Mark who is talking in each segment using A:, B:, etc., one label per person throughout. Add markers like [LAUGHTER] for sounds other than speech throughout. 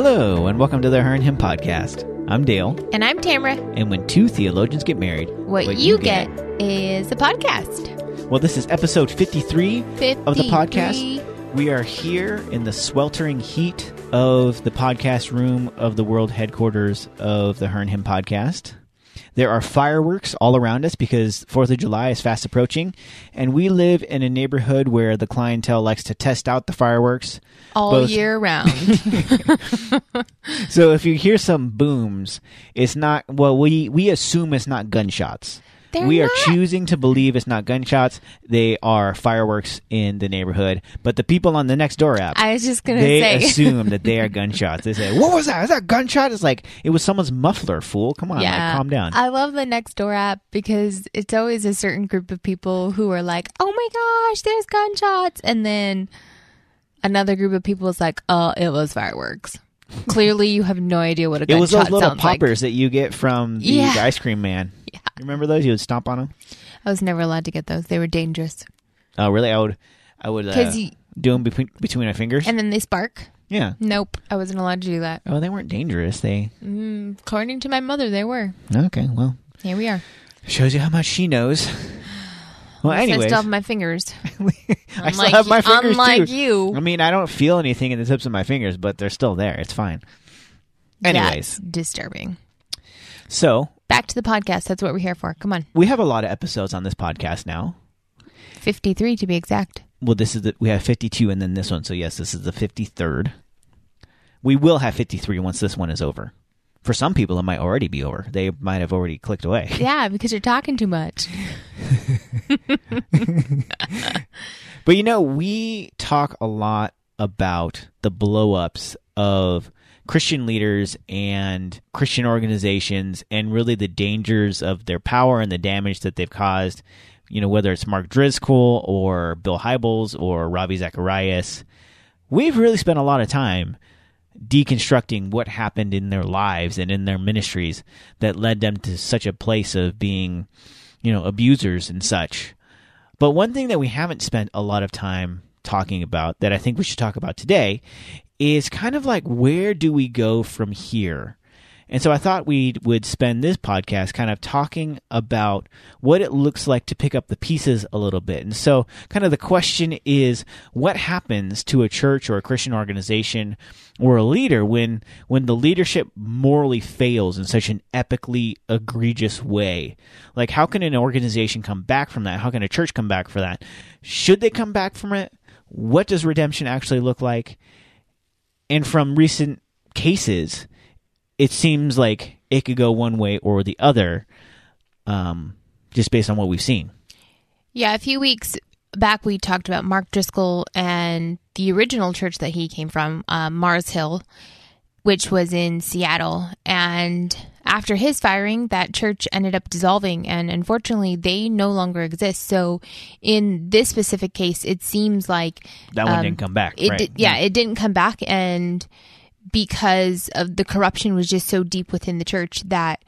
A: Hello, and welcome to the Her and Hymn podcast. I'm Dale,
B: And I'm Tamara.
A: and when two theologians get married,
B: What, you, get, is a podcast.
A: Well, this is episode 53 of the podcast. We are here in the sweltering heat of the podcast room of the world headquarters of the Her and Hymn podcast. There are fireworks all around us because 4th of July is fast approaching, and we live in a neighborhood where the clientele likes to test out the fireworks.
B: All
A: both-
B: year round. [LAUGHS]
A: So if you hear some booms, it's not well we we assume it's not gunshots.
B: They're
A: we are choosing to believe it's not gunshots. They are fireworks in the neighborhood. But the people on the next door app
B: I was just going to
A: they
B: say. [LAUGHS]
A: assume that they are gunshots. They say, "What was that? Is that a gunshot?" It's like it was someone's muffler. Fool, come on, like, calm down.
B: I love the next door app because it's always a certain group of people who are like, oh my gosh, there's gunshots. And then another group of people is like, oh, it was fireworks. [LAUGHS] Clearly, you have no idea what a
A: it
B: was It
A: was those little
B: sounds like.
A: poppers that you get from the
B: Yeah.
A: ice cream man.
B: Yeah.
A: Remember those? You would stomp on them.
B: I was never allowed to get those. They were dangerous.
A: Oh, really? I would. I would uh,
B: you-
A: do them between between my fingers.
B: And then they spark.
A: yeah.
B: Nope, I wasn't allowed to do that.
A: Oh, they weren't dangerous. They
B: Mm, according to my mother, they were.
A: okay. Well,
B: Here we are.
A: shows you how much she knows. Well, [LAUGHS]
B: I still have my fingers.
A: I still
B: Unlike
A: have my fingers
B: unlike
A: too.
B: you.
A: I mean, I don't feel anything in the tips of my fingers, but they're still there. It's fine. Anyways,
B: That's disturbing.
A: so
B: Back to the podcast. That's what we're here for. Come on.
A: we have a lot of episodes on this podcast now.
B: 53 to be exact.
A: Well, this is the we have fifty two, and then this one. So yes, this is the fifty third. We will have fifty three once this one is over. For some people, it might already be over. They might have already clicked away. [LAUGHS]
B: Yeah, because you're talking too much. [LAUGHS]
A: But you know, we talk a lot about the blow ups of Christian leaders and Christian organizations and really the dangers of their power and the damage that they've caused. You know, whether it's Mark Driscoll or Bill Hybels or Ravi Zacharias, we've really spent a lot of time deconstructing what happened in their lives and in their ministries that led them to such a place of being, you know, abusers and such. But one thing that we haven't spent a lot of time talking about that I think we should talk about today is kind of like where do we go from here? And so I thought we would spend this podcast kind of talking about what it looks like to pick up the pieces a little bit. And so kind of the question is what happens to a church or a Christian organization or a leader when when the leadership morally fails in such an epically egregious way? Like how can an organization come back from that? How can a church come back for that? Should they come back from it? What does redemption actually look like? And from recent cases, it seems like it could go one way or the other, um, just based on what we've seen.
B: Yeah, a few weeks back, we talked about Mark Driscoll and the original church that he came from, uh, Mars Hill, which was in Seattle. And after his firing, that church ended up dissolving, and unfortunately, they no longer exist. So, in this specific case, it seems like
A: That one
B: Um,
A: didn't come back,
B: it
A: right?
B: did, yeah, it didn't come back and because of the corruption was just so deep within the church that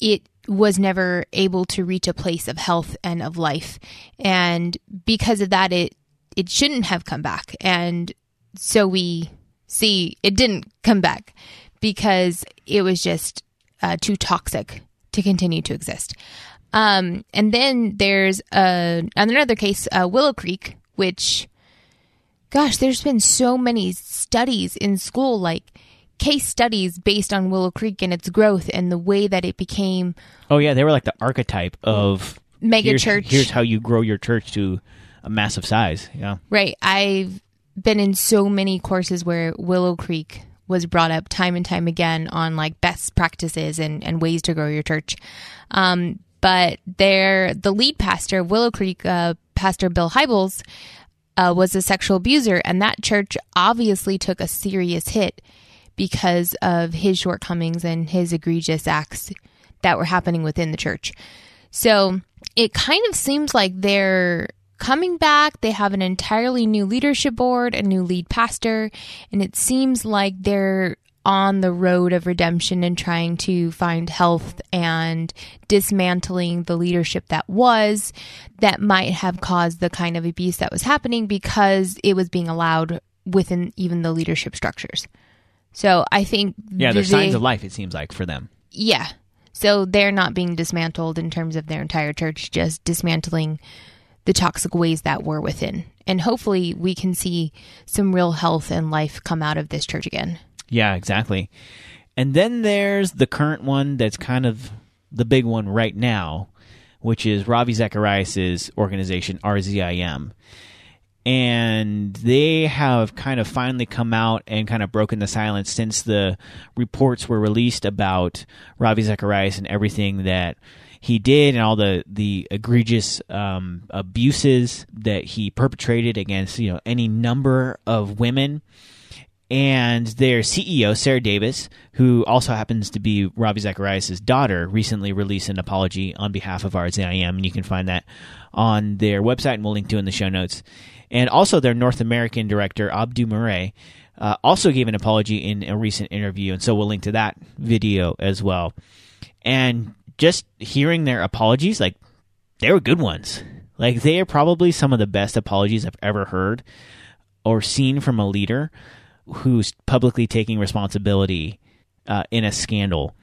B: it was never able to reach a place of health and of life. And because of that it it shouldn't have come back. And so we see it didn't come back because it was just uh, too toxic to continue to exist. Um, and then there's uh, another case uh, willow creek which gosh, there's been so many studies in school, like case studies based on Willow Creek and its growth and the way that it became
A: Oh yeah, they were like the archetype of
B: Mega
A: here's,
B: church.
A: Here's how you grow your church to a massive size. Yeah.
B: right. I've been in so many courses where Willow Creek was brought up time and time again on like best practices and, and ways to grow your church. Um, but there, the lead pastor of Willow Creek, uh, Pastor Bill Hybels, uh, was a sexual abuser, and that church obviously took a serious hit because of his shortcomings and his egregious acts that were happening within the church. So it kind of seems like they're coming back. They have an entirely new leadership board, a new lead pastor, and it seems like they're on the road of redemption and trying to find health and dismantling the leadership that was that might have caused the kind of abuse that was happening because it was being allowed within even the leadership structures. So I think
A: Yeah, they're
B: they-
A: signs of life. It seems like for them.
B: Yeah. So they're not being dismantled in terms of their entire church, just dismantling the toxic ways that were within. And hopefully we can see some real health and life come out of this church again.
A: Yeah, exactly. And then there's the current one that's kind of the big one right now, which is Ravi Zacharias' organization, RZIM. And they have kind of finally come out and kind of broken the silence since the reports were released about Ravi Zacharias and everything that he did and all the the egregious um, abuses that he perpetrated against you know any number of women and their CEO, Sarah Davis, who also happens to be Ravi Zacharias' daughter, recently released an apology on behalf of RZIM, and you can find that on their website, and we'll link to it in the show notes. And also their North American director, Abdu Murray, uh, also gave an apology in a recent interview, and so we'll link to that video as well. And just hearing their apologies, like, they were good ones. Like, they are probably some of the best apologies I've ever heard or seen from a leader who's publicly taking responsibility uh, in a scandal.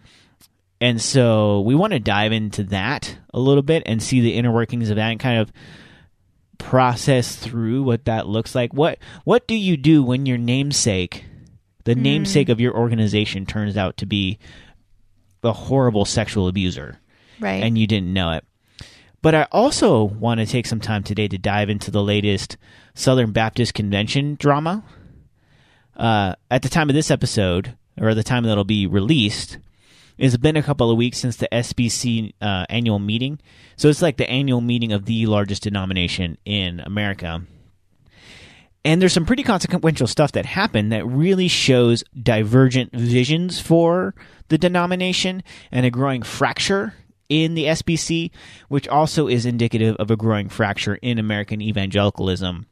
A: And so we want to dive into that a little bit and see the inner workings of that and kind of process through what that looks like. What what do you do when your namesake, the namesake of your organization turns out to be a horrible sexual abuser?
B: Right.
A: and you didn't know it. But I also want to take some time today to dive into the latest Southern Baptist Convention drama. Uh, at the time of this episode, or the time that it'll be released, it's been a couple of weeks since the SBC uh, annual meeting. So it's like the annual meeting of the largest denomination in America. And there's some pretty consequential stuff that happened that really shows divergent visions for the denomination and a growing fracture in the SBC, which also is indicative of a growing fracture in American evangelicalism.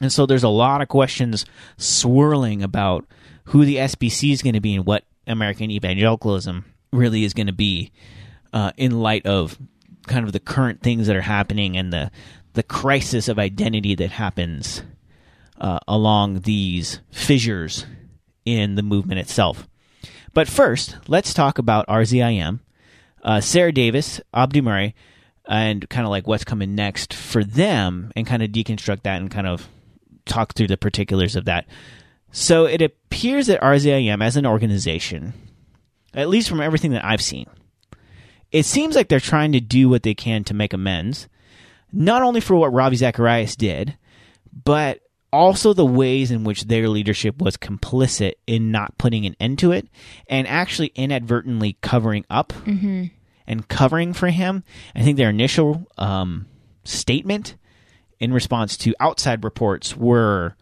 A: And so there's a lot of questions swirling about who the SBC is going to be and what American evangelicalism really is going to be uh, in light of kind of the current things that are happening and the the crisis of identity that happens uh, along these fissures in the movement itself. But first, let's talk about RZIM, uh, Sarah Davis, Abdu Murray, and kind of like what's coming next for them, and kind of deconstruct that and kind of talk through the particulars of that. So it appears that RZIM as an organization, at least from everything that I've seen, it seems like they're trying to do what they can to make amends, not only for what Ravi Zacharias did, but also the ways in which their leadership was complicit in not putting an end to it and actually inadvertently covering up and covering for him. I think their initial um, statement in response to outside reports were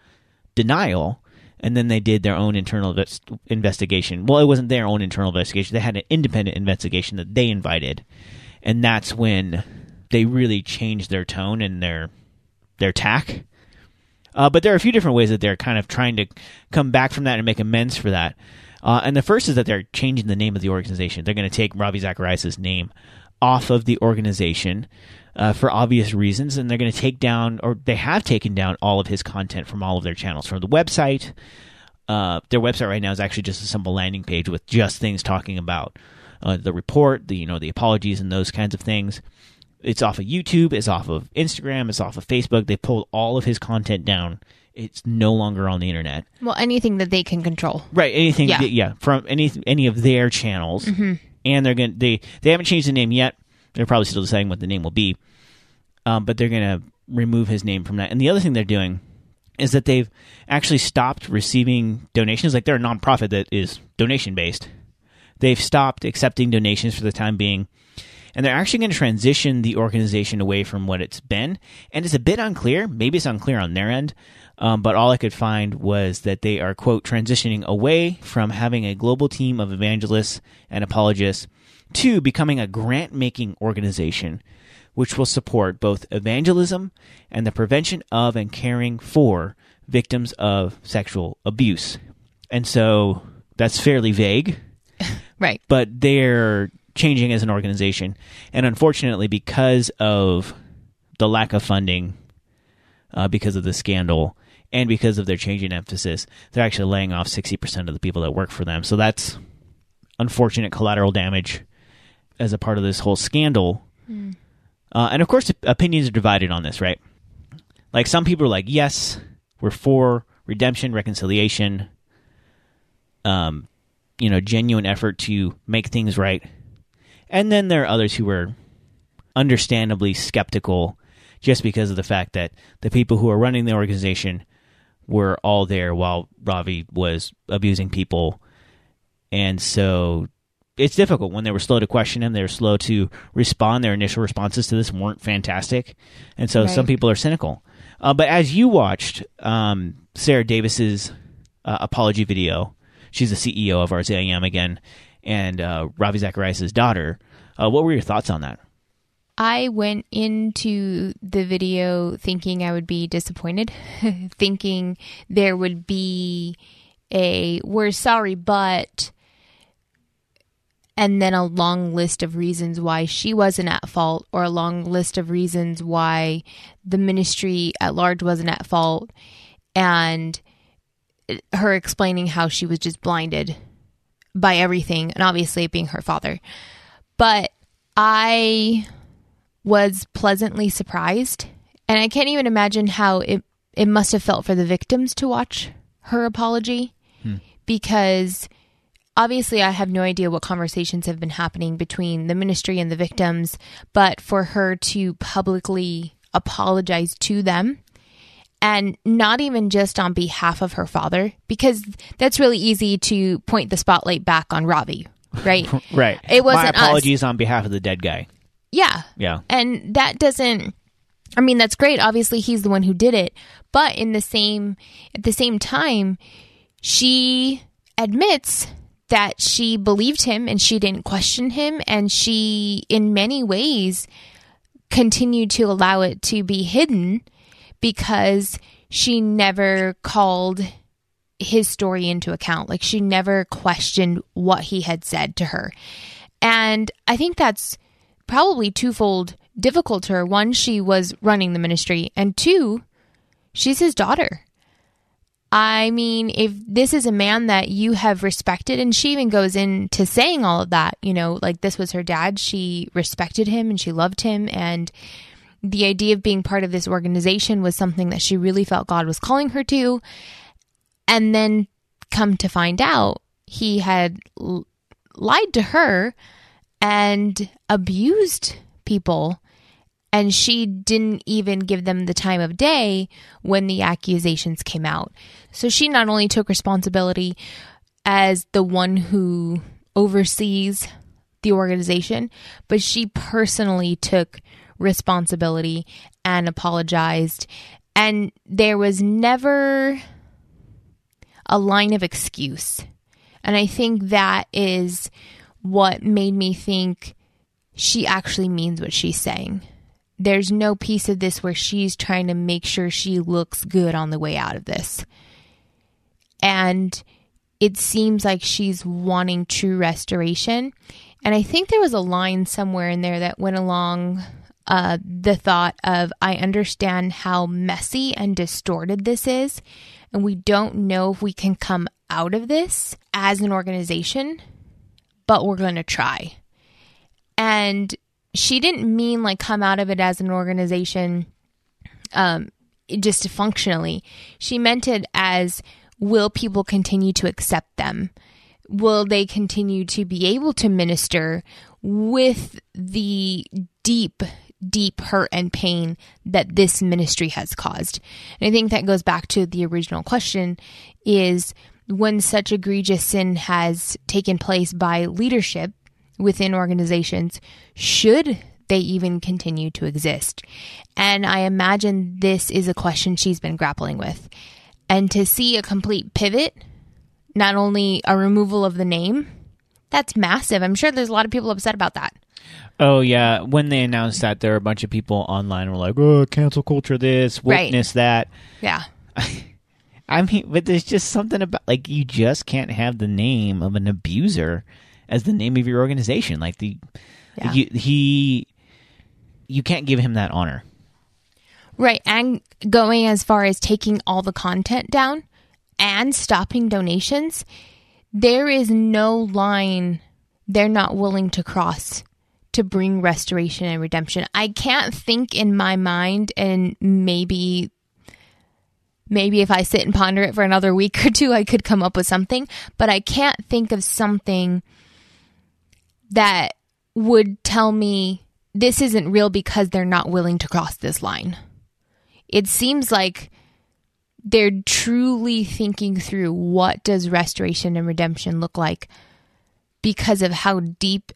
A: denial, and then they did their own internal invest- investigation. Well, it wasn't their own internal investigation; they had an independent investigation that they invited, and that's when they really changed their tone and their their tack. Uh, but there are a few different ways that they're kind of trying to come back from that and make amends for that. Uh, and the first is that they're changing the name of the organization. They're going to take Ravi Zacharias' name off of the organization uh, for obvious reasons, and they're going to take down, or they have taken down, all of his content from all of their channels, from the website. Uh, their website right now is actually just a simple landing page with just things talking about uh, the report, the you know the apologies, and those kinds of things. It's off of YouTube. It's off of Instagram. It's off of Facebook. They pulled all of his content down. It's no longer on the internet.
B: well, anything that they can control.
A: Right. Anything.
B: Yeah.
A: Yeah. yeah from any any of their channels, and they're going to they they haven't changed the name yet. They're probably still deciding what the name will be, um, but they're going to remove his name from that. And the other thing they're doing is that they've actually stopped receiving donations. Like they're a nonprofit that is donation based. They've stopped accepting donations for the time being. And they're actually going to transition the organization away from what it's been. And it's a bit unclear. Maybe it's unclear on their end. Um, but all I could find was that they are, quote, transitioning away from having a global team of evangelists and apologists to becoming a grant making organization which will support both evangelism and the prevention of and caring for victims of sexual abuse. And so that's fairly vague [LAUGHS]
B: Right.
A: but they're changing as an organization. And unfortunately, because of the lack of funding, uh, because of the scandal, and because of their changing emphasis, they're actually laying off 60% of the people that work for them. So that's unfortunate collateral damage as a part of this whole scandal.
B: Hmm.
A: Uh, and of course, opinions are divided on this, right? Like some people are like, yes, we're for redemption, reconciliation, um, you know, genuine effort to make things right. And then there are others who are understandably skeptical just because of the fact that the people who are running the organization were all there while Ravi was abusing people. And so it's difficult when they were slow to question him. They were slow to respond. Their initial responses to this weren't fantastic. And so
B: Right.
A: some people are cynical. Uh, but as you watched um, Sarah Davis's uh, apology video, she's the CEO of RZIM again, and uh, Ravi Zacharias' daughter. Uh, what were your thoughts on that?
B: I went into the video thinking I would be disappointed, [LAUGHS] thinking there would be a we're sorry, but and then a long list of reasons why she wasn't at fault or a long list of reasons why the ministry at large wasn't at fault and her explaining how she was just blinded by everything and obviously being her father. But I was pleasantly surprised and I can't even imagine how it it must have felt for the victims to watch her apology hmm. because obviously I have no idea what conversations have been happening between the ministry and the victims, but for her to publicly apologize to them and not even just on behalf of her father, because that's really easy to point the spotlight back on Ravi, right? [LAUGHS]
A: Right.
B: It wasn't
A: My
B: us.
A: apologies on behalf of the dead guy.
B: Yeah.
A: Yeah.
B: And that doesn't I mean that's great. Obviously he's the one who did it, but in the same at the same time she admits that she believed him and she didn't question him and she in many ways continued to allow it to be hidden because she never called his story into account. Like she never questioned what he had said to her. And I think that's probably twofold difficult to her. One, she was running the ministry, and two, she's his daughter. I mean, if this is a man that you have respected, and she even goes into saying all of that, you know, like this was her dad, she respected him and she loved him. And the idea of being part of this organization was something that she really felt God was calling her to. And then come to find out, he had lied to her and abused people and she didn't even give them the time of day when the accusations came out. So she not only took responsibility as the one who oversees the organization, but she personally took responsibility and apologized. And there was never a line of excuse. And I think that is what made me think she actually means what she's saying. There's no piece of this where she's trying to make sure she looks good on the way out of this. And it seems like she's wanting true restoration. And I think there was a line somewhere in there that went along uh, the thought of I understand how messy and distorted this is, and we don't know if we can come out of this as an organization, but we're going to try. And she didn't mean like come out of it as an organization um, just functionally. She meant it as will people continue to accept them? Will they continue to be able to minister with the deep, deep hurt and pain that this ministry has caused? And I think that goes back to the original question is when such egregious sin has taken place by leadership within organizations, should they even continue to exist? And I imagine this is a question she's been grappling with. And to see a complete pivot, not only a removal of the name, that's massive. I'm sure there's a lot of people upset about that.
A: Oh yeah, when they announced that, there were a bunch of people online who were like, "Oh, cancel culture, this
B: Right.
A: that."
B: Yeah. [LAUGHS]
A: I mean, but there's just something about like you just can't have the name of an abuser as the name of your organization. Like the
B: Yeah.
A: you, he, you can't give him that honor.
B: Right. And going as far as taking all the content down and stopping donations, there is no line they're not willing to cross to bring restoration and redemption. I can't think in my mind, and maybe. Maybe if I sit and ponder it for another week [LAUGHS] or two, I could come up with something, but I can't think of something that would tell me this isn't real because they're not willing to cross this line. It seems like they're truly thinking through what does restoration and redemption look like because of how deep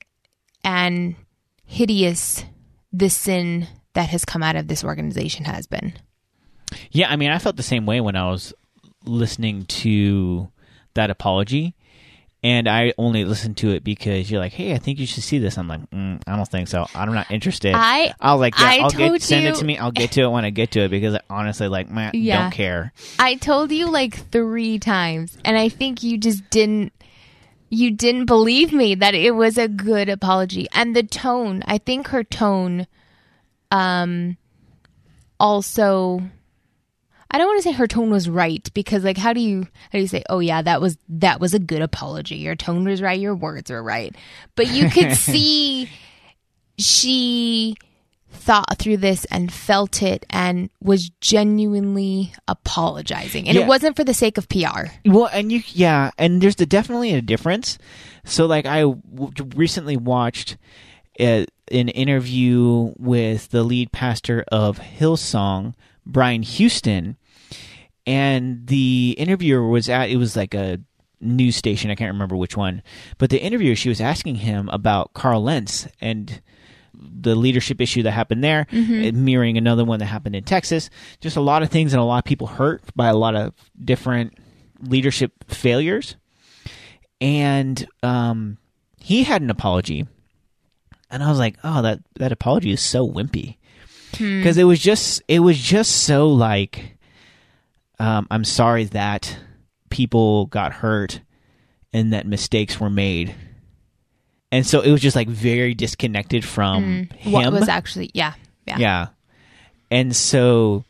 B: and hideous the sin that has come out of this organization has been.
A: Yeah, I mean, I felt the same way when I was listening to that apology and I only listened to it because you're like, "Hey, I think you should see this." I'm like, mm, "I don't think so. I'm not interested."
B: I
A: I was like, "Yeah,
B: I
A: will get send it to me. I'll get to it when I get to it because I honestly, like, man,
B: Yeah.
A: don't care."
B: I told you like 3 times and I think you just didn't you didn't believe me that it was a good apology and the tone, I think her tone um also I don't want to say her tone was right because like how do you how do you say oh yeah that was that was a good apology your tone was right your words were right but you could [LAUGHS] see she thought through this and felt it and was genuinely apologizing and
A: Yeah.
B: it wasn't for the sake of PR
A: Well, and you, yeah, and there's the, definitely a difference. So, like, I w- recently watched a, an interview with the lead pastor of Hillsong, Brian Houston, and the interviewer was at it was like a news station. I can't remember which one, but the interviewer she was asking him about Carl Lentz and the leadership issue that happened there, uh, mirroring another one that happened in Texas. Just a lot of things and a lot of people hurt by a lot of different leadership failures. And um, he had an apology, and I was like, "Oh, that that apology is so wimpy," because it was just it was just so like, um, "I'm sorry that people got hurt and that mistakes were made." And so it was just like very disconnected from him.
B: what was actually yeah yeah,
A: Yeah. And so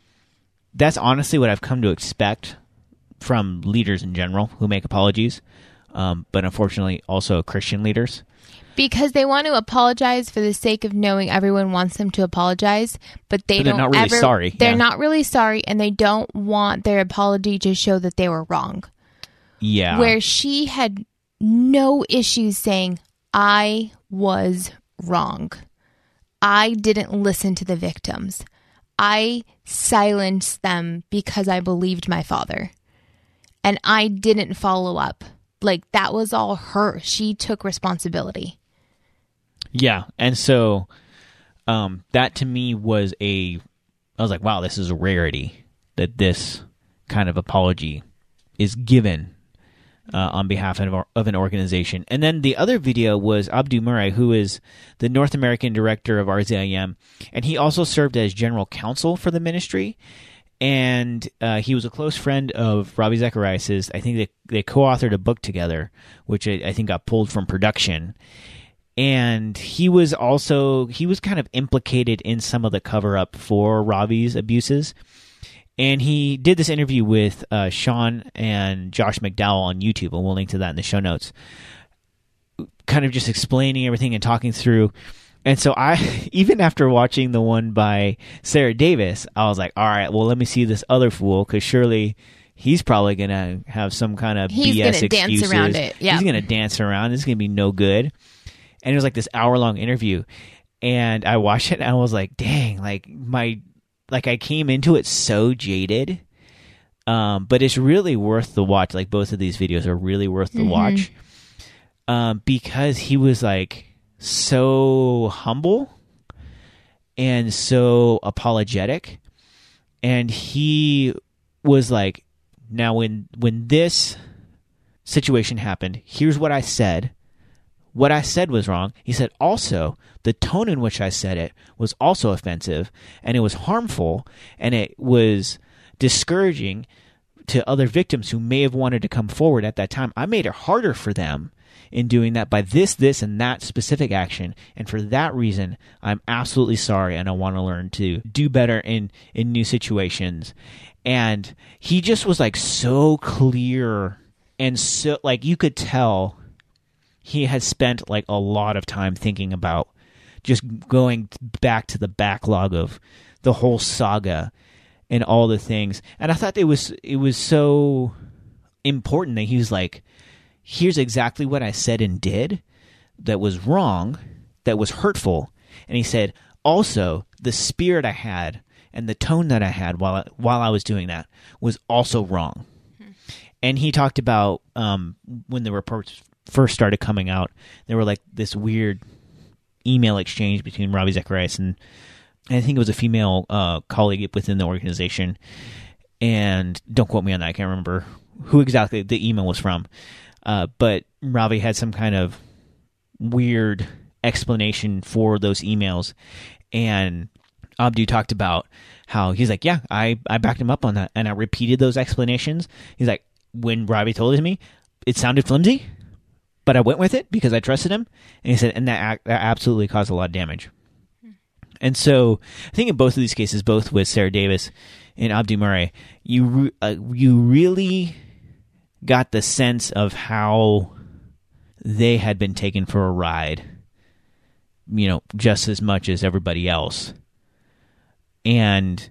A: that's honestly what I've come to expect from leaders in general who make apologies. Um, but unfortunately, also Christian leaders.
B: Because they want to apologize for the sake of knowing everyone wants them to apologize but they
A: But they're
B: don't
A: not really
B: ever,
A: sorry,
B: they're
A: yeah.
B: not really sorry and they don't want their apology to show that they were wrong
A: Yeah.
B: where she had no issues saying, I was wrong. I didn't listen to the victims. I silenced them because I believed my father. And I didn't follow up. Like that was all her. She took responsibility.
A: Yeah. And so um, that to me was a, I was like, wow, this is a rarity that this kind of apology is given uh, on behalf of, of an organization. And then the other video was Abdu Murray, who is the North American director of RZIM, and he also served as general counsel for the ministry. And uh, he was a close friend of Ravi Zacharias's. I think they, they co authored a book together, which I, I think got pulled from production and he was also he was kind of implicated in some of the cover up for Ravi's abuses. And he did this interview with uh, Sean and Josh McDowell on YouTube, and we'll link to that in the show notes. Kind of just explaining everything and talking through. And so I, [LAUGHS] even after watching the one by Sarah Davis, I was like, all right, well, let me see this other fool, because surely he's probably going to have some kind of
B: He's
A: BS
B: gonna dance around it, yeah.
A: He's going to dance around. This is going to be no good and it was like this hour long interview. And i watched it and i was like dang like my like i came into it so jaded. Um but it's really worth the watch. Like both of these videos are really worth the watch. Um because he was like so humble and so apologetic. And he was like now when when this situation happened here's what i said what I said was wrong. He said also the tone in which I said it was also offensive and it was harmful and it was discouraging to other victims who may have wanted to come forward at that time. I made it harder for them in doing that by this, this, and that specific action. And for that reason, I'm absolutely sorry and I want to learn to do better in, in new situations. And he just was like so clear and so, like, you could tell he had spent like a lot of time thinking about just going back to the backlog of the whole saga and all the things. And I thought it was it was so important that he was like, here's exactly what I said and did that was wrong, that was hurtful. And he said, also the spirit I had and the tone that I had while I, while I was doing that was also wrong. And he talked about um, when the reports first started coming out, there were like this weird email exchange between Ravi Zacharias and I think it was a female uh, colleague within the organization. And don't quote me on that; I can't remember who exactly the email was from. Uh, but Ravi had some kind of weird explanation for those emails, and Abdu talked about how he's like, "Yeah, I I backed him up on that, and I repeated those explanations." He's like, "When Ravi told it to me, it sounded flimsy." But I went with it because I trusted him, and he said, and that, that absolutely caused a lot of damage. And so I think in both of these cases, both with Sarah Davis and Abdu Murray, you uh, you really got the sense of how they had been taken for a ride, you know, just as much as everybody else. And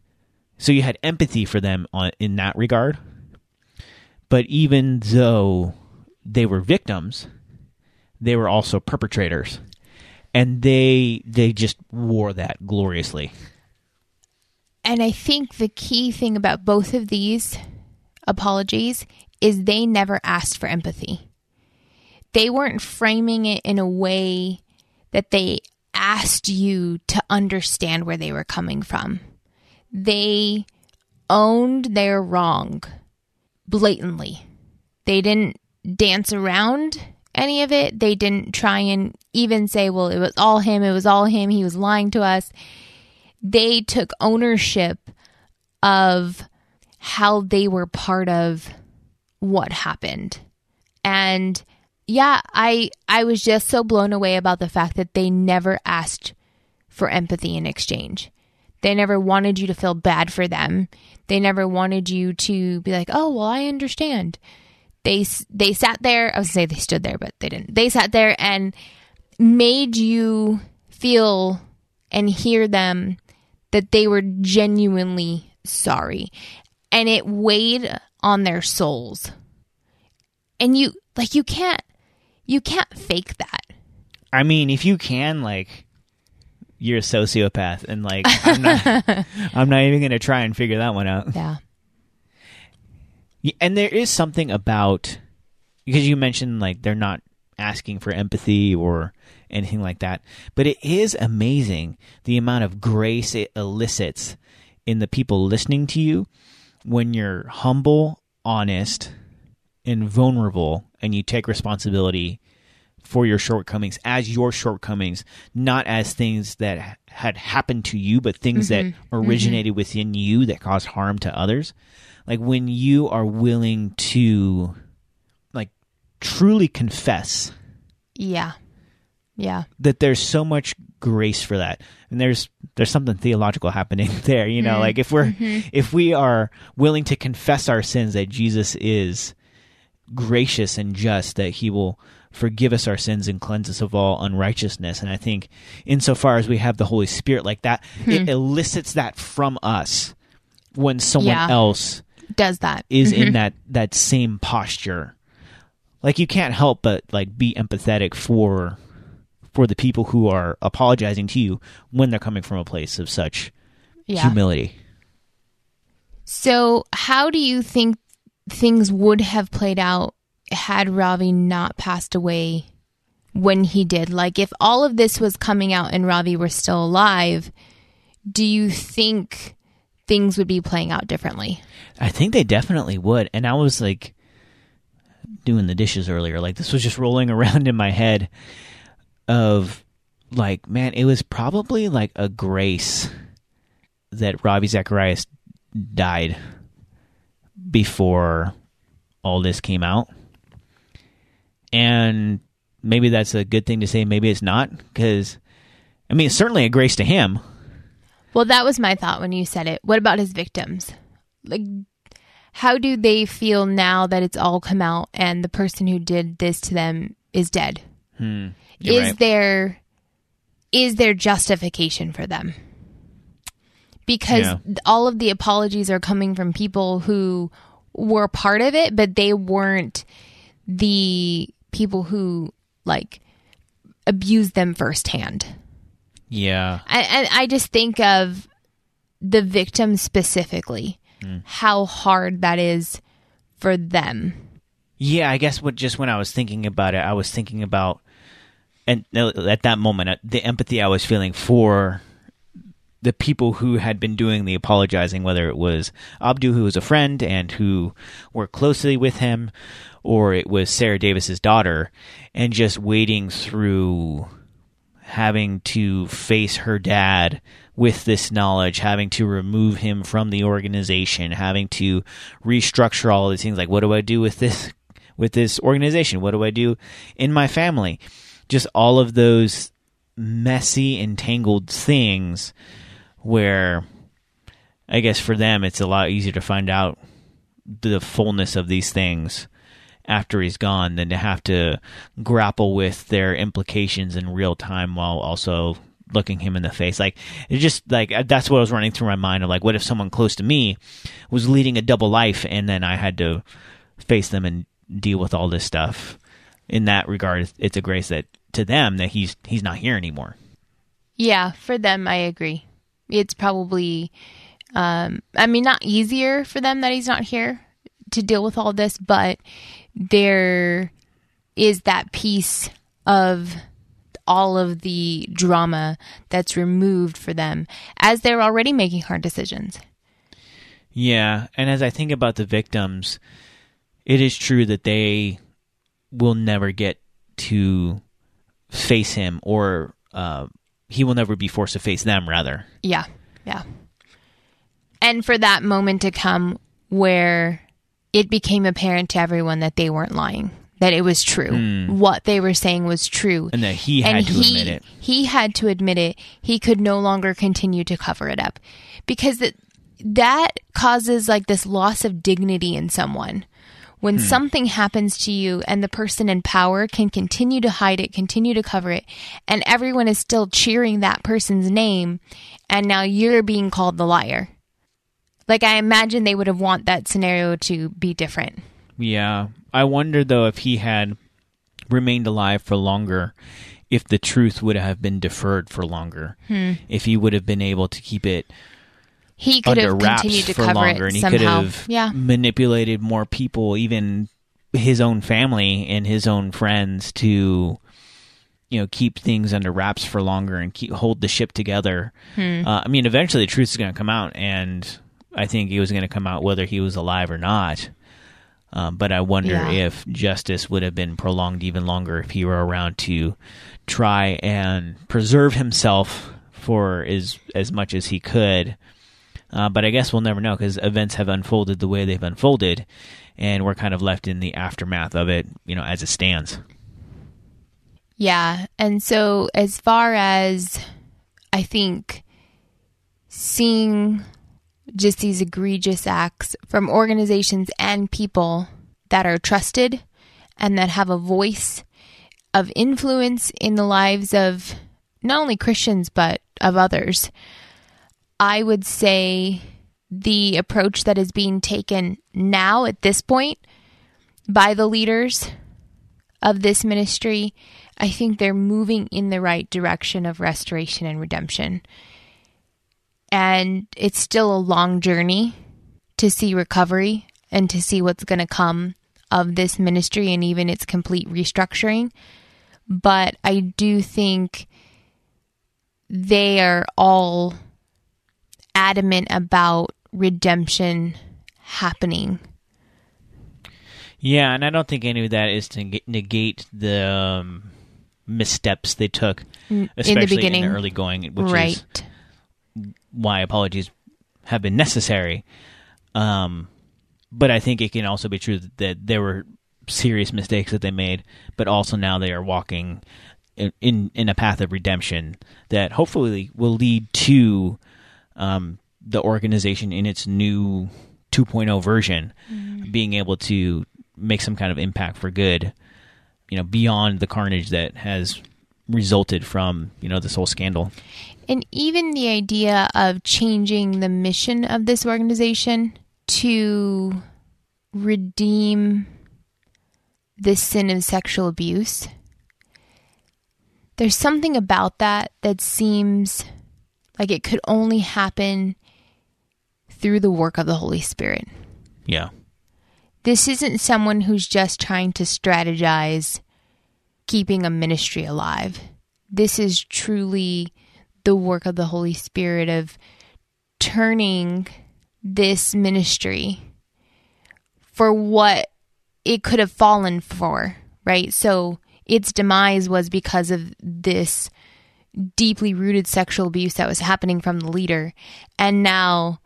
A: so you had empathy for them on, in that regard. But even though they were victims, they were also perpetrators and they they just wore that gloriously.
B: And I think the key thing about both of these apologies is they never asked for empathy. They weren't framing it in a way that they asked you to understand where they were coming from. They owned their wrong blatantly. They didn't dance around any of it. They didn't try and even say, well, it was all him, it was all him, he was lying to us. They took ownership of how they were part of what happened. And yeah, I I was just so blown away about the fact that they never asked for empathy in exchange. They never wanted you to feel bad for them. They never wanted you to be like, "Oh, well, I understand." They they sat there. I was say they stood there, but they didn't. They sat there and made you feel and hear them that they were genuinely sorry, and it weighed on their souls. And you like you can't you can't fake that.
A: I mean, if you can, like, you're a sociopath, and like, I'm not, [LAUGHS] I'm not even gonna try and figure that one out.
B: Yeah.
A: And there is something about because you mentioned like they're not asking for empathy or anything like that, but it is amazing the amount of grace it elicits in the people listening to you when you're humble, honest, and vulnerable, and you take responsibility for your shortcomings as your shortcomings, not as things that had happened to you, but things
B: Mm-hmm.
A: that originated within you that caused harm to others. Like when you are willing to, like, truly confess
B: Yeah. Yeah.
A: that there's so much grace for that and there's there's something theological happening [LAUGHS] there you know like if we're mm-hmm. if we are willing to confess our sins that jesus is gracious and just that he will forgive us our sins and cleanse us of all unrighteousness and i think insofar as we have the holy spirit like that it hmm. elicits that from us when someone
B: Yeah.
A: else
B: Does that.
A: is in mm-hmm. that that same posture like you can't help but like be empathetic for for the people who are apologizing to you when they're coming from a place of such
B: Yeah.
A: humility
B: So, how do you think things would have played out had Ravi not passed away when he did? Like, if all of this was coming out and Ravi were still alive, do you think things would be playing out differently?
A: i think they definitely would and i was like doing the dishes earlier like this was just rolling [LAUGHS] around in my head of like man it was probably like a grace that ravi zacharias died before all this came out. And maybe that's a good thing to say, maybe it's not, because, I mean, it's certainly a grace to him.
B: Well, that was my thought when you said it. What about his victims? Like, how do they feel now that it's all come out and the person who did this to them is dead?
A: Hmm.
B: Is
A: right.
B: there is there justification for them? Because
A: Yeah.
B: all of the apologies are coming from people who were part of it, but they weren't the people who like abused them firsthand.
A: Yeah.
B: And, and I just think of the victims specifically, how hard that is for them.
A: Yeah, I guess what just when I was thinking about it, I was thinking about, and at that moment, uh, the empathy I was feeling for the people who had been doing the apologizing, whether it was Abdu, who was a friend and who worked closely with him, or it was Sarah Davis's daughter, and just wading through having to face her dad with this knowledge, having to remove him from the organization, having to restructure all these things. Like, what do I do with this with this organization? What do I do in my family? Just all of those messy, entangled things where I guess for them it's a lot easier to find out the fullness of these things after he's gone than to have to grapple with their implications in real time while also looking him in the face. Like it just like uh, that's what was running through my mind of like what if someone close to me was leading a double life and then I had to face them and deal with all this stuff. In that regard, it's a grace that to them that he's he's not here anymore.
B: Yeah, for them, I agree. It's probably, um, I mean, not easier for them that he's not here to deal with all this, but there is that piece of all of the drama that's removed for them as they're already making hard decisions.
A: Yeah, and as I think about the victims, it is true that they will never get to face him, or uh, he will never be forced to face them. Rather,
B: Yeah, yeah. And for that moment to come where it became apparent to everyone that they weren't lying, that it was true. Hmm. What they were saying was true.
A: and that he had
B: and
A: to
B: he,
A: admit it.
B: He had to admit it. He could no longer continue to cover it up because it, that causes like this loss of dignity in someone. When hmm. something happens to you and the person in power can continue to hide it, continue to cover it, and everyone is still cheering that person's name, and now you're being called the liar. Like I imagine they would have want that scenario to be different.
A: Yeah, I wonder though if he had remained alive for longer, if the truth would have been deferred for longer,
B: Hmm.
A: if he would have been able to keep it
B: He could
A: under
B: have
A: wraps
B: continued to
A: for
B: cover
A: longer,
B: it
A: and he
B: somehow.
A: could have
B: yeah.
A: manipulated more people, even his own family and his own friends, to you know keep things under wraps for longer and keep hold the ship together.
B: Hmm.
A: Uh, I mean, eventually the truth is going to come out, and I think he was going to come out whether he was alive or not. Um, but I wonder
B: Yeah.
A: if justice would have been prolonged even longer if he were around to try and preserve himself for as as much as he could. Uh, but I guess we'll never know because events have unfolded the way they've unfolded, and we're kind of left in the aftermath of it, you know, as it stands.
B: Yeah. And so, as far as I think seeing just these egregious acts from organizations and people that are trusted and that have a voice of influence in the lives of not only Christians, but of others, I would say the approach that is being taken now at this point by the leaders of this ministry, I think they're moving in the right direction of restoration and redemption. And it's still a long journey to see recovery and to see what's going to come of this ministry and even its complete restructuring. But I do think they are all adamant about redemption happening.
A: Yeah, and I don't think any of that is to negate the um, missteps they took, especially
B: beginning.
A: the early going, which is
B: right.
A: Why apologies have been necessary. Um, but I think it can also be true that, that there were serious mistakes that they made, but also now they are walking in in, in a path of redemption that hopefully will lead to um, the organization in its new 2.0 version being able to make some kind of impact for good, you know, beyond the carnage that has resulted from you know this whole scandal.
B: And even the idea of changing the mission of this organization to redeem the sin of sexual abuse. There's something about that that seems like it could only happen through the work of the Holy Spirit.
A: Yeah,
B: This isn't someone who's just trying to strategize keeping a ministry alive. This is truly the work of the Holy Spirit of turning this ministry for what it could have fallen for, right? So its demise was because of this deeply rooted sexual abuse that was happening from the leader. And now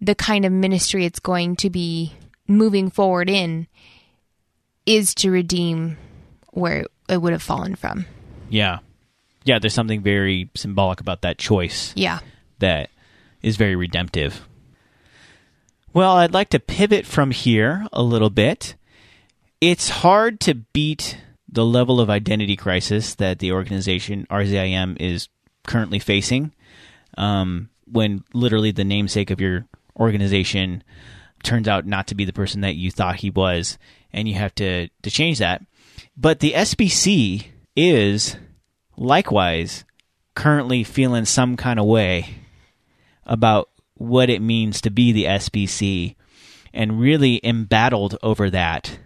B: the kind of ministry it's going to be moving forward in is to redeem where it would have fallen from.
A: yeah, yeah. There's something very symbolic about that choice.
B: Yeah.
A: that is very redemptive. Well, I'd like to pivot from here a little bit. It's hard to beat the level of identity crisis that the organization RZIM is currently facing um, when literally the namesake of your organization turns out not to be the person that you thought he was, and you have to, to change that. But the SBC is likewise currently feeling some kind of way about what it means to be the SBC and really embattled over that.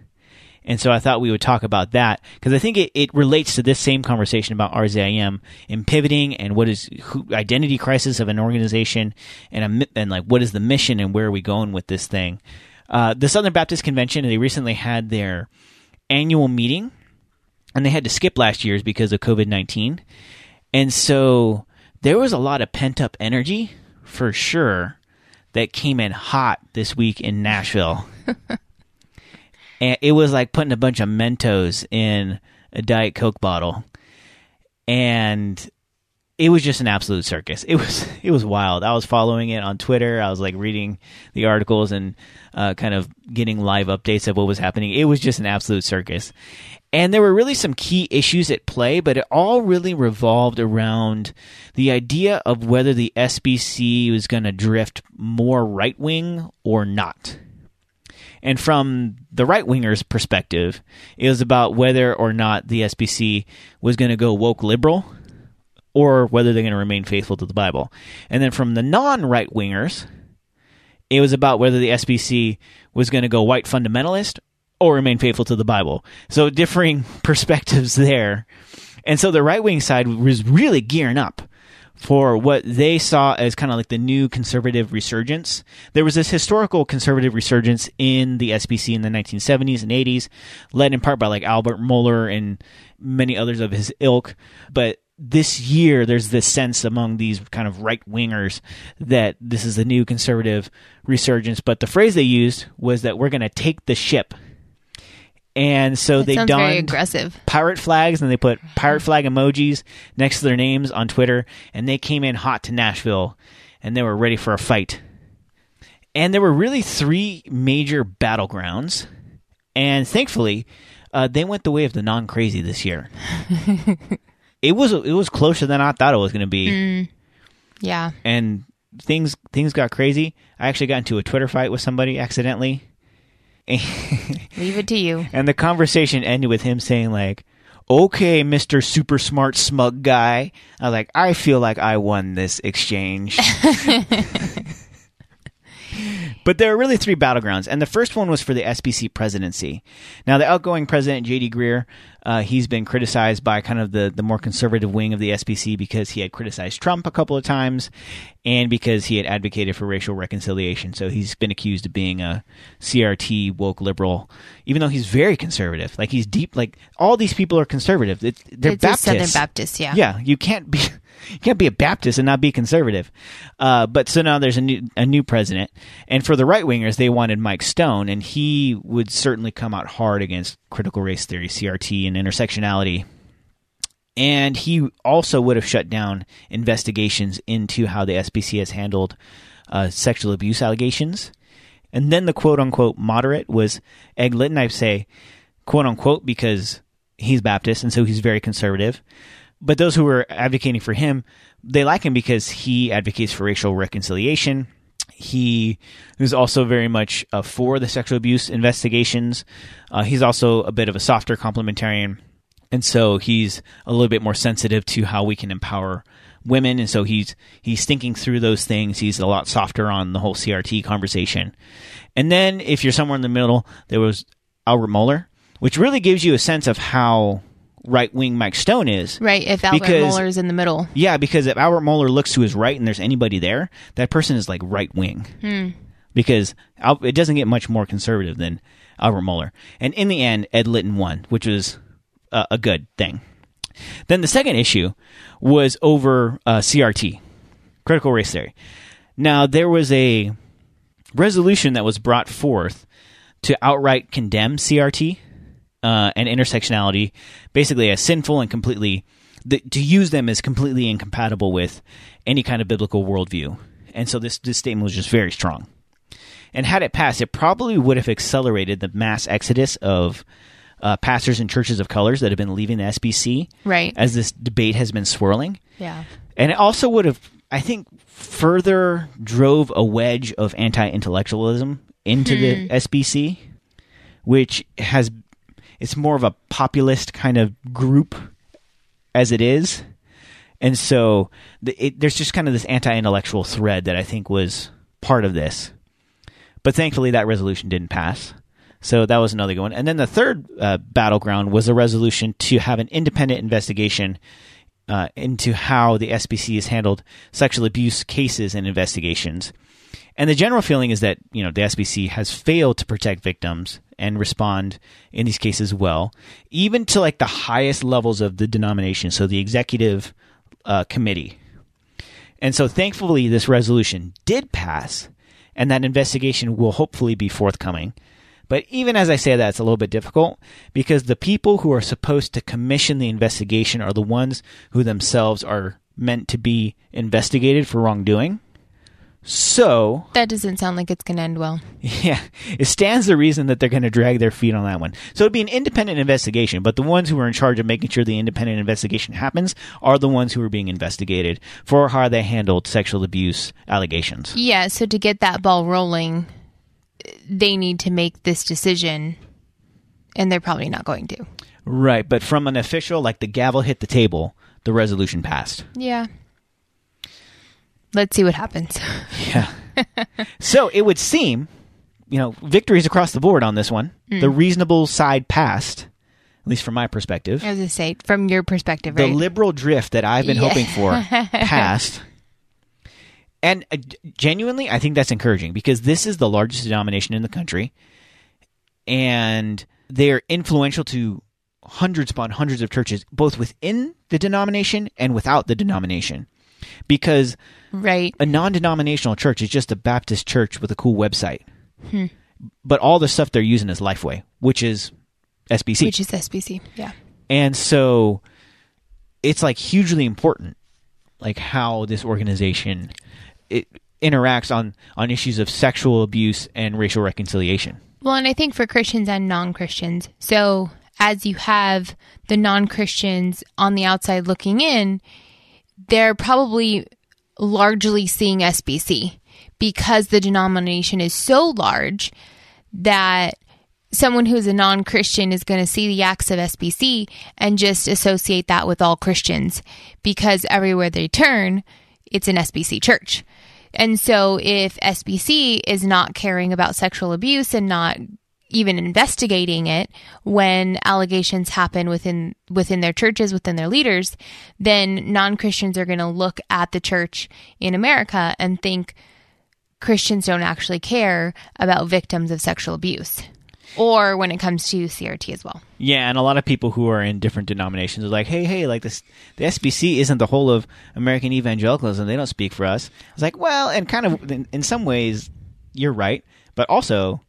A: And so I thought we would talk about that because I think it, it relates to this same conversation about RZIM and pivoting and what is who, identity crisis of an organization and a, and like what is the mission and where are we going with this thing. Uh, the Southern Baptist Convention they recently had their annual meeting and they had to skip last year's because of COVID nineteen, and so there was a lot of pent up energy for sure that came in hot this week in Nashville. [LAUGHS] and it was like putting a bunch of Mentos in a Diet Coke bottle. And it was just an absolute circus. It was [LAUGHS] it was wild. I was following it on Twitter. I was like reading the articles and uh, kind of getting live updates of what was happening. It was just an absolute circus. And there were really some key issues at play, but it all really revolved around the idea of whether the SBC was going to drift more right wing or not. And from the right wingers' perspective, it was about whether or not the SBC was going to go woke liberal or whether they're going to remain faithful to the Bible. And then from the non right wingers, it was about whether the SBC was going to go white fundamentalist or remain faithful to the Bible. So differing [LAUGHS] perspectives there. And so the right wing side was really gearing up for what they saw as kind of like the new conservative resurgence. There was this historical conservative resurgence in the SBC in the 1970s and 80s, led in part by like Albert Mohler and many others of his ilk. But this year, there's this sense among these kind of right wingers that this is the new conservative resurgence. But the phrase they used was that we're going to take the ship. And so
B: That
A: they
B: sounds very
A: donned
B: aggressive.
A: pirate flags and they put pirate flag emojis next to their names on Twitter and they came in hot to Nashville and they were ready for a fight. And there were really three major battlegrounds and thankfully uh, they went the way of the non crazy this year. [LAUGHS] it was it was closer than I thought it was going to be
B: Yeah.
A: and things things got crazy. I actually got into a Twitter fight with somebody accidentally.
B: Leave it to you. [LAUGHS]
A: And the conversation ended with him saying like, "Okay, Mister Super Smart Smug Guy." I was like, "I feel like I won this exchange." [LAUGHS] [LAUGHS] but there are really three battlegrounds, and the first one was for the SBC presidency. Now, the outgoing president J.D. Greear, uh, he's been criticized by kind of the the more conservative wing of the SBC because he had criticized Trump a couple of times, and because he had advocated for racial reconciliation. So he's been accused of being a CRT woke liberal, even though he's very conservative. Like he's deep. Like all these people are conservative. It's, they're
B: it's a Southern Baptist, yeah.
A: Yeah, you can't be [LAUGHS] you can't be a Baptist and not be conservative. Uh, but so now there's a new a new president, And for the right wingers, they wanted Mike Stone, and he would certainly come out hard against critical race theory, CRT, and intersectionality. And he also would have shut down investigations into how the SBC has handled uh, sexual abuse allegations. And then the quote unquote moderate was Ed Litton, I'd say, quote unquote, because he's Baptist and so he's very conservative. But those who were advocating for him, they like him because he advocates for racial reconciliation. He is also very much uh, for the sexual abuse investigations. Uh, he's also a bit of a softer complementarian. And so he's a little bit more sensitive to how we can empower women. And so he's, he's thinking through those things. He's a lot softer on the whole CRT conversation. And then if you're somewhere in the middle, there was Albert Mohler, which really gives you a sense of how right wing Mike Stone is.
B: Right, if Albert
A: Because-
B: is in the middle.
A: Yeah, because if Albert Mohler looks to his right and there's anybody there, that person is like right wing. Because it doesn't get much more conservative than Albert Mohler. And in the end, Ed Litton won, which was a, a good thing. Then the second issue was over uh, CRT, critical race theory. Now, there was a resolution that was brought forth to outright condemn CRT uh, and intersectionality, basically as sinful and completely the, to use them as completely incompatible with any kind of biblical worldview. And so this this statement was just very strong. And had it passed, it probably would have accelerated the mass exodus of uh, pastors and churches of colors that have been leaving the SBC
B: Right.
A: as this debate has been swirling.
B: Yeah.
A: And it also would have, I think, further drove a wedge of anti intellectualism into the SBC, which has, it's more of a populist kind of group as it is. And so the, it, there's just kind of this anti intellectual thread that I think was part of this. But thankfully, that resolution didn't pass. So that was another good one. And then the third uh, battleground was a resolution to have an independent investigation uh, into how the SBC has handled sexual abuse cases and investigations. And the general feeling is that you know the SBC has failed to protect victims and respond in these cases well, even to like the highest levels of the denomination. So the executive uh, committee. And so thankfully, this resolution did pass, and that investigation will hopefully be forthcoming. But even as I say that, it's a little bit difficult because the people who are supposed to commission the investigation are the ones who themselves are meant to be investigated for wrongdoing. So,
B: That doesn't sound like it's going to end well. [LAUGHS]
A: yeah, it stands the reason that they're going to drag their feet on that one. So it'd be an independent investigation, but the ones who are in charge of making sure the independent investigation happens are the ones who are being investigated for how they handled sexual abuse allegations.
B: Yeah, so to get that ball rolling, they need to make this decision, and they're probably not going to.
A: Right, but from an official, like the gavel hit the table, the resolution passed.
B: Yeah. Let's see what happens. [LAUGHS]
A: Yeah. so it would seem, you know, victories across the board on this one. The reasonable side passed, at least from my perspective.
B: As I say, from your perspective,
A: The liberal drift that I've been
B: Yeah.
A: hoping for [LAUGHS] passed. And uh, genuinely, I think that's encouraging because this is the largest denomination in the country. And they're influential to hundreds upon hundreds of churches, both within the denomination and without the denomination. Because
B: right.
A: a non-denominational church is just a Baptist church with a cool website.
B: Hmm.
A: But all the stuff they're using is Lifeway, which is SBC.
B: Which is SBC. Yeah.
A: and so it's like hugely important like how this organization it interacts on on issues of sexual abuse and racial reconciliation.
B: Well, and I think for Christians and non Christians. So, as you have the non Christians on the outside looking in, they're probably largely seeing SBC because the denomination is so large that someone who's a non Christian is going to see the acts of SBC and just associate that with all Christians because everywhere they turn, it's an SBC church. And so if SBC is not caring about sexual abuse and not even investigating it when allegations happen within within their churches within their leaders then non-Christians are going to look at the church in America and think Christians don't actually care about victims of sexual abuse or when it comes to CRT as well.
A: Yeah, and a lot of people who are in different denominations are like, "Hey, hey, like this the SBC isn't the whole of American evangelicalism. They don't speak for us." It's like, "Well, and kind of in, in some ways you're right. But also,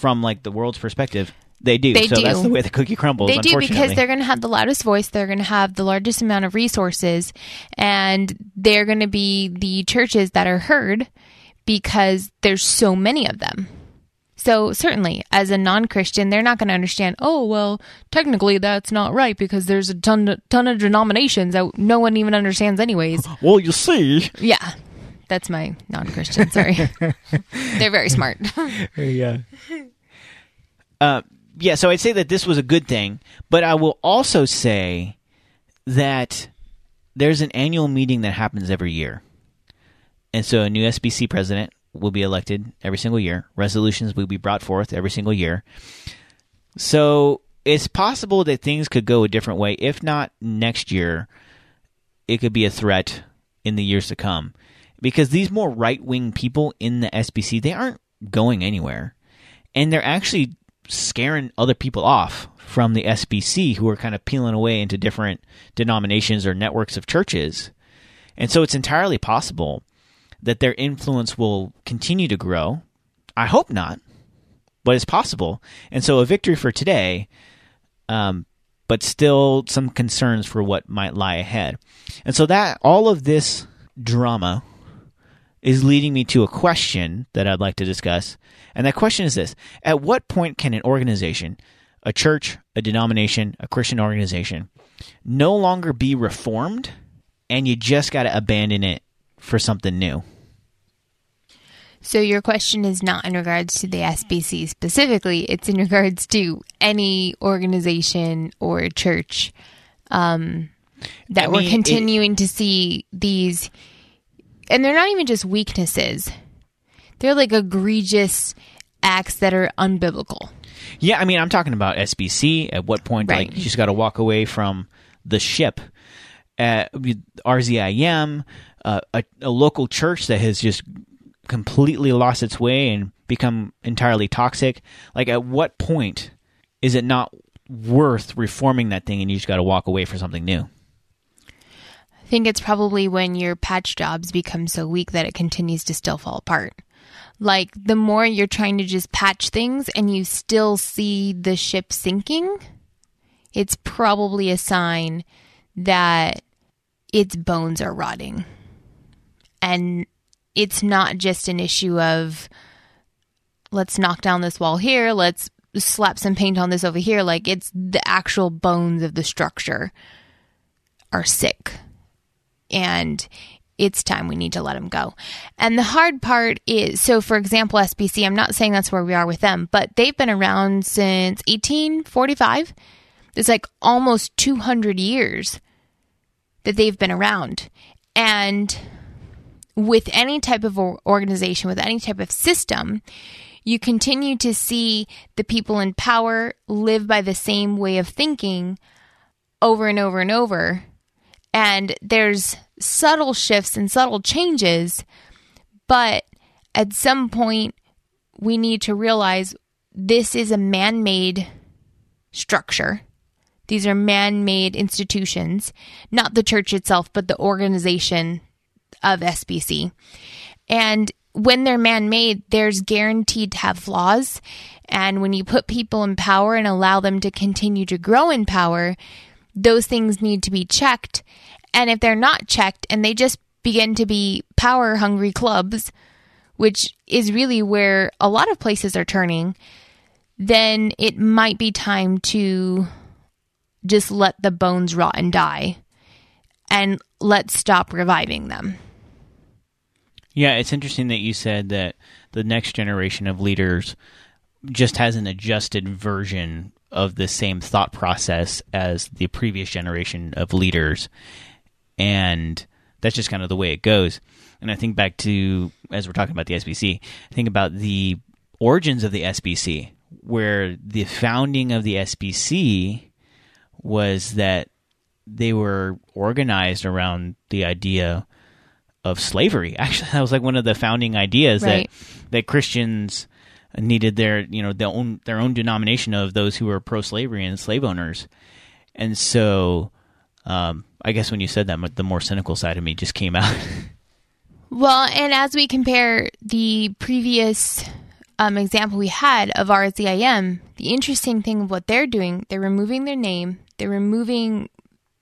A: from like the world's perspective, they do.
B: They
A: so
B: do.
A: that's the way the cookie crumbles.
B: They do because they're going to have the loudest voice. They're going to have the largest amount of resources, and they're going to be the churches that are heard because there's so many of them. So certainly, as a non-Christian, they're not going to understand. Oh well, technically that's not right because there's a ton ton of denominations that no one even understands, anyways. [GASPS]
A: Well, you see.
B: Yeah, that's my non-Christian. Sorry, [LAUGHS] they're very smart. [LAUGHS]
A: yeah. Uh, yeah, so I'd say that this was a good thing, but I will also say that there's an annual meeting that happens every year. And so a new SBC president will be elected every single year. Resolutions will be brought forth every single year. So it's possible that things could go a different way. If not next year, it could be a threat in the years to come. Because these more right wing people in the SBC, they aren't going anywhere. And they're actually scaring other people off from the SBC who are kind of peeling away into different denominations or networks of churches. And so it's entirely possible that their influence will continue to grow. I hope not, but it's possible. And so a victory for today, um, but still some concerns for what might lie ahead. And so that all of this drama is leading me to a question that I'd like to discuss. And that question is this At what point can an organization, a church, a denomination, a Christian organization, no longer be reformed and you just got to abandon it for something new?
B: So your question is not in regards to the SBC specifically; it's in regards to any organization or church um, that
A: I
B: we're
A: mean, it-
B: continuing to see these, and they're not even just weaknesses; they're like egregious acts that are unbiblical.
A: Yeah, I mean, I'm talking about SBC. At what point,
B: Right.
A: like, you just got to walk away from the ship. At RZIM, uh, a, a local church that has just completely lost its way and become entirely toxic. Like, at what point is it not worth reforming that thing and you just got to walk away for something new?
B: I think it's probably when your patch jobs become so weak that it continues to still fall apart. Like the more you're trying to just patch things and you still see the ship sinking, it's probably a sign that its bones are rotting. And it's not just an issue of let's knock down this wall here, let's slap some paint on this over here. Like it's the actual bones of the structure are sick and it's time we need to let them go. And the hard part is so, for example, SBC, I'm not saying that's where we are with them, but they've been around since 1845. It's like almost 200 years that they've been around. And with any type of organization, with any type of system, you continue to see the people in power live by the same way of thinking over and over and over and there's subtle shifts and subtle changes, but at some point we need to realize this is a man made structure. These are man made institutions, not the church itself, but the organization of SBC. And when they're man made, there's guaranteed to have flaws. And when you put people in power and allow them to continue to grow in power, those things need to be checked. And if they're not checked and they just begin to be power hungry clubs, which is really where a lot of places are turning, then it might be time to just let the bones rot and die and let's stop reviving them.
A: Yeah, it's interesting that you said that the next generation of leaders just has an adjusted version of the same thought process as the previous generation of leaders. And that's just kind of the way it goes. And I think back to, as we're talking about the SBC, I think about the origins of the SBC, where the founding of the SBC was that they were organized around the idea of slavery. [LAUGHS] Actually, that was like one of the founding ideas
B: Right.
A: that that Christians needed their you know their own their own denomination of those who were pro slavery and slave owners. And so, um, I guess when you said that, the more cynical side of me just came out. [LAUGHS]
B: Well, and as we compare the previous um, example we had of RZIM, the interesting thing of what they're doing, they're removing their name, they're removing,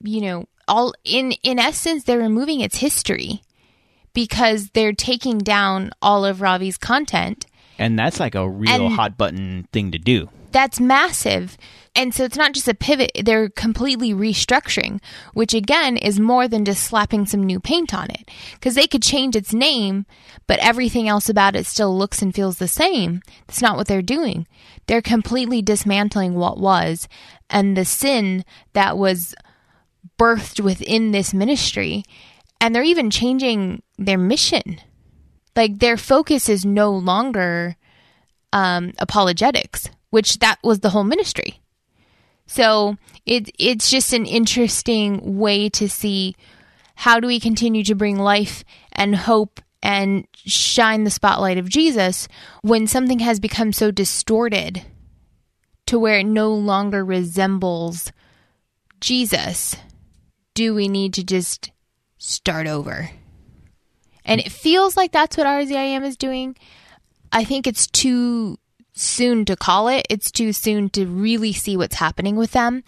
B: you know, all in in essence, they're removing its history because they're taking down all of Ravi's content.
A: And that's like a real
B: And-
A: hot button thing to do.
B: That's massive. And so it's not just a pivot, they're completely restructuring, which again is more than just slapping some new paint on it. Because they could change its name, but everything else about it still looks and feels the same. That's not what they're doing. They're completely dismantling what was and the sin that was birthed within this ministry. And they're even changing their mission. Like their focus is no longer um, apologetics, which that was the whole ministry. So it it's just an interesting way to see how do we continue to bring life and hope and shine the spotlight of Jesus when something has become so distorted to where it no longer resembles Jesus. Do we need to just start over? And it feels like that's what RZIM is doing. I think it's too soon to call it. It's too soon to really see what's happening with them.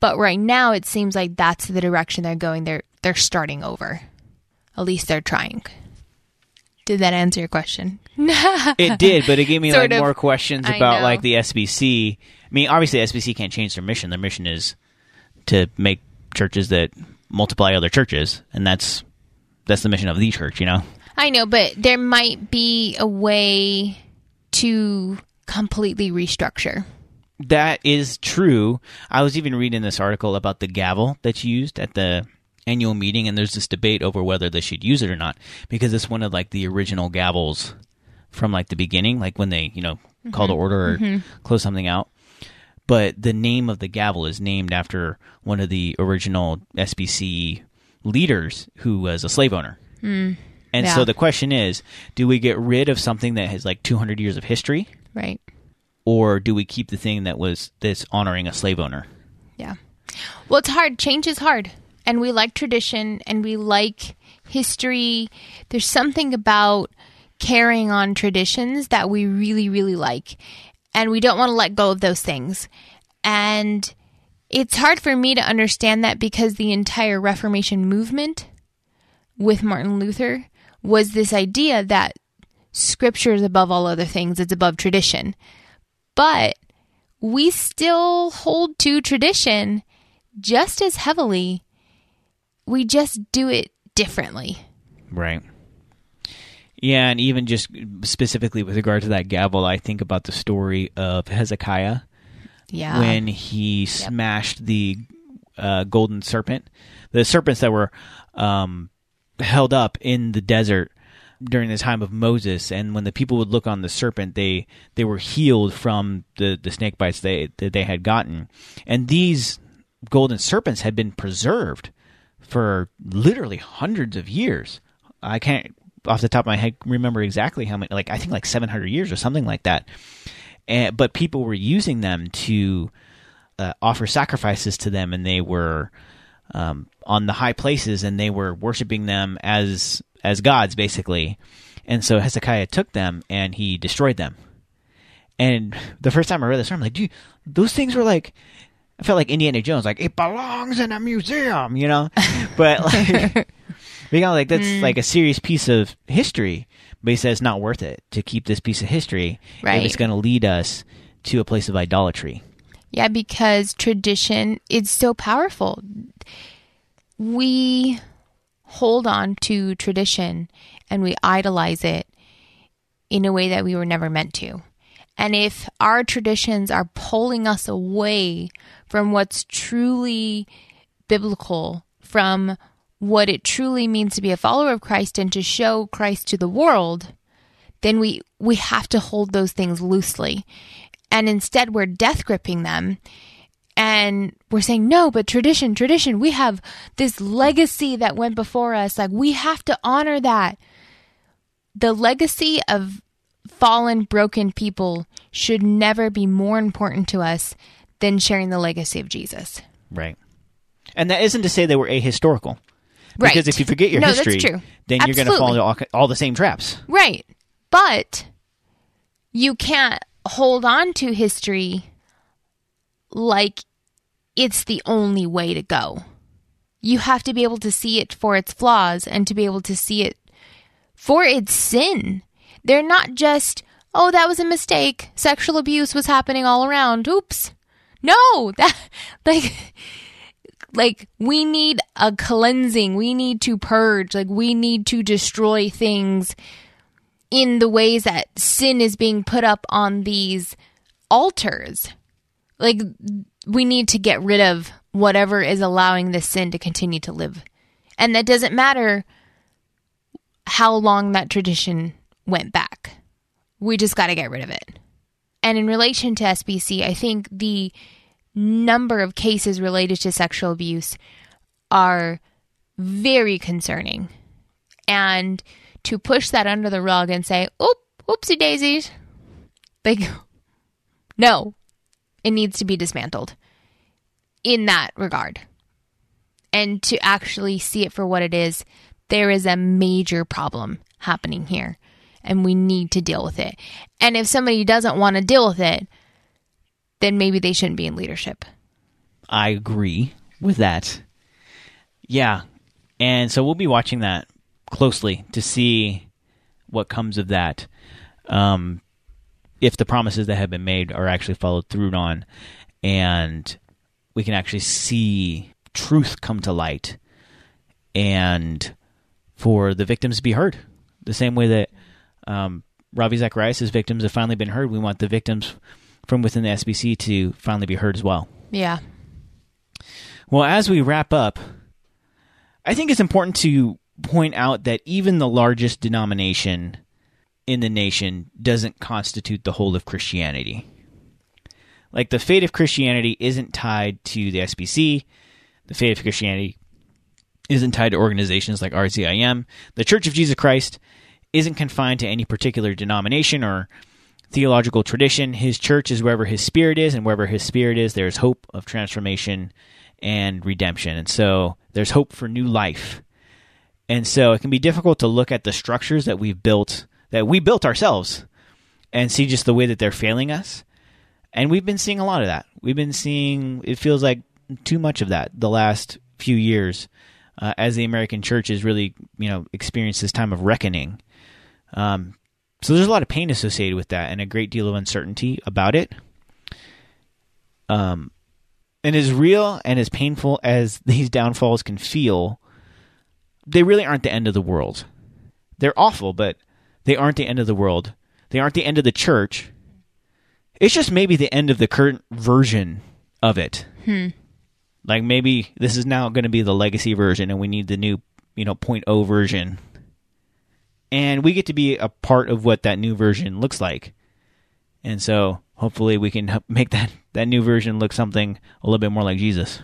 B: But right now it seems like that's the direction they're going. They're they're starting over. At least they're trying. Did that answer your question? [LAUGHS]
A: It did, but it gave me
B: Sort
A: like
B: of.
A: more questions about like the SBC. I mean, obviously SBC can't change their mission. Their mission is to make churches that multiply other churches, and that's that's the mission of the church, you know.
B: I know, but there might be a way to completely restructure.
A: That is true. I was even reading this article about the gavel that's used at the annual meeting, and there's this debate over whether they should use it or not because it's one of like the original gavels from like the beginning, like when they you know call to mm-hmm. order or mm-hmm. close something out. But the name of the gavel is named after one of the original SBC leaders who was a slave owner. Hmm. And
B: Yeah.
A: so the question is, do we get rid of something that has like 200 years of history?
B: Right.
A: or do we keep the thing that was this honoring a slave owner?
B: Yeah. Well, it's hard. Change is hard. And we like tradition and we like history. There's something about carrying on traditions that we really, really like. And we don't want to let go of those things. And it's hard for me to understand that because the entire Reformation movement with Martin Luther was this idea that scripture is above all other things, it's above tradition. But we still hold to tradition just as heavily. We just do it differently.
A: Right. Yeah, and even just specifically with regard to that gavel, I think about the story of Hezekiah
B: Yeah.
A: when he smashed the uh, golden serpent, the serpents that were um, held up in the desert during the time of Moses, and when the people would look on the serpent, they they were healed from the the snake bites they that they had gotten, and these golden serpents had been preserved for literally hundreds of years. I can't off the top of my head remember exactly how many, like I think like 700 years or something like that. And, but people were using them to uh, offer sacrifices to them, and they were um, on the high places, and they were worshiping them as as gods, basically. And so Hezekiah took them and he destroyed them. And the first time I read this, I'm like, dude, those things were like, I felt like Indiana Jones, like it belongs in a museum, you know. but like, [LAUGHS] you know, like that's like a serious piece of history. But he says it's not worth it to keep this piece of history if it's going to lead us to a place of idolatry.
B: Yeah, because tradition is so powerful. We hold on to tradition and we idolize it in a way that we were never meant to. And if our traditions are pulling us away from what's truly biblical, from what it truly means to be a follower of Christ and to show Christ to the world, then we we have to hold those things loosely. And instead we're death gripping them and we're saying no, but tradition, tradition, we have this legacy that went before us. Like we have to honor that. The legacy of fallen broken people should never be more important to us than sharing the legacy of Jesus.
A: Right. And that isn't to say they were ahistorical. Because if you forget your
B: No,
A: history, then you're going to fall into all, all the same traps.
B: Right. But you can't hold on to history like it's the only way to go. You have to be able to see it for its flaws and to be able to see it for its sin. They're not just, oh, that was a mistake. Sexual abuse was happening all around. Oops. No, [LAUGHS] that, like, like we need a cleansing. We need to purge. Like we need to destroy things in the ways that sin is being put up on these altars. Like we need to get rid of whatever is allowing this sin to continue to live. And that doesn't matter how long that tradition went back. We just got to get rid of it. And in relation to SBC, I think the number of cases related to sexual abuse are very concerning. And to push that under the rug and say, oop, whoopsie daisies, like, no, it needs to be dismantled in that regard. And to actually see it for what it is, there is a major problem happening here, and we need to deal with it. And if somebody doesn't want to deal with it, then maybe they shouldn't be in leadership.
A: I agree with that. Yeah. And so we'll be watching that closely to see what comes of that. Um, if the promises that have been made are actually followed through on, and we can actually see truth come to light, and for the victims to be heard, the same way that um, Ravi Zacharias' victims have finally been heard. We want the victims from within the SBC to finally be heard as well.
B: Yeah.
A: Well, as we wrap up, I think it's important to point out that even the largest denomination in the nation doesn't constitute the whole of Christianity. Like the fate of Christianity isn't tied to the SBC, the fate of Christianity isn't tied to organizations like RZIM. The Church of Jesus Christ isn't confined to any particular denomination or theological tradition. His church is wherever his spirit is, and wherever his spirit is, there's hope of transformation and redemption. And so there's hope for new life. And so it can be difficult to look at the structures that we've built, that we built ourselves, and see just the way that they're failing us. And we've been seeing a lot of that. We've been seeing, it feels like too much of that the last few years uh, as the American church has really, you know, experienced this time of reckoning. Um, so there's a lot of pain associated with that and a great deal of uncertainty about it. Um, and as real and as painful as [LAUGHS] these downfalls can feel, they really aren't the end of the world. They're awful, but they aren't the end of the world. They aren't the end of the church. It's just maybe the end of the current version of it.
B: Hmm.
A: Like maybe this is now going to be the legacy version, and we need the new, you know, 0.0 version. And we get to be a part of what that new version looks like. And so hopefully we can make that, that new version look something a little bit more like Jesus.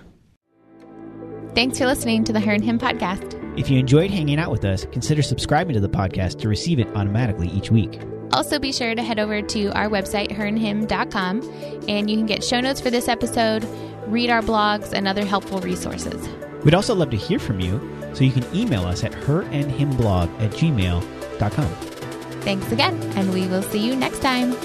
B: Thanks for listening to the Her and Hymn podcast.
A: If you enjoyed hanging out with us, consider subscribing to the podcast to receive it automatically each week.
B: Also, be sure to head over to our website, herandhymn.com, and you can get show notes for this episode, read our blogs, and other helpful resources.
A: We'd also love to hear from you, so you can email us at herandhymnblog at gmail.com.
B: Thanks again, and we will see you next time.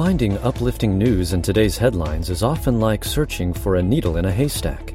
C: Finding uplifting news in today's headlines is often like searching for a needle in a haystack.